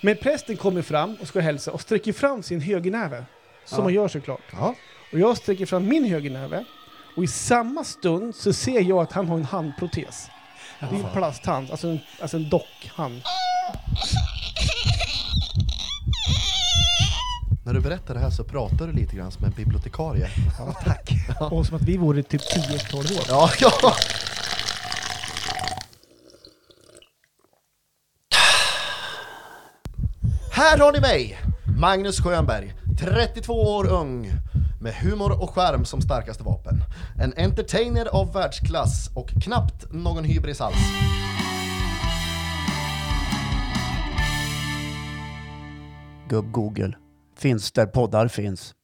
Men prästen kommer fram och ska hälsa och sträcker fram sin högernäve. Som Ja. man gör såklart. Ja. Och jag sträcker fram min högernäve. Och i samma stund så ser jag att han har en handprotes. Det är en plasthand, alltså en, alltså en dockhand. När du berättar det här så pratar du lite grann som en bibliotekarie. Ja, tack. Och som att vi vore typ 10-12 år. Ja, ja. Här har ni mig, Magnus Schönberg, 32 år ung, med humor och skärm som starkaste vapen. En entertainer av världsklass och knappt någon hybris alls. Gubb Google. Finns där poddar finns.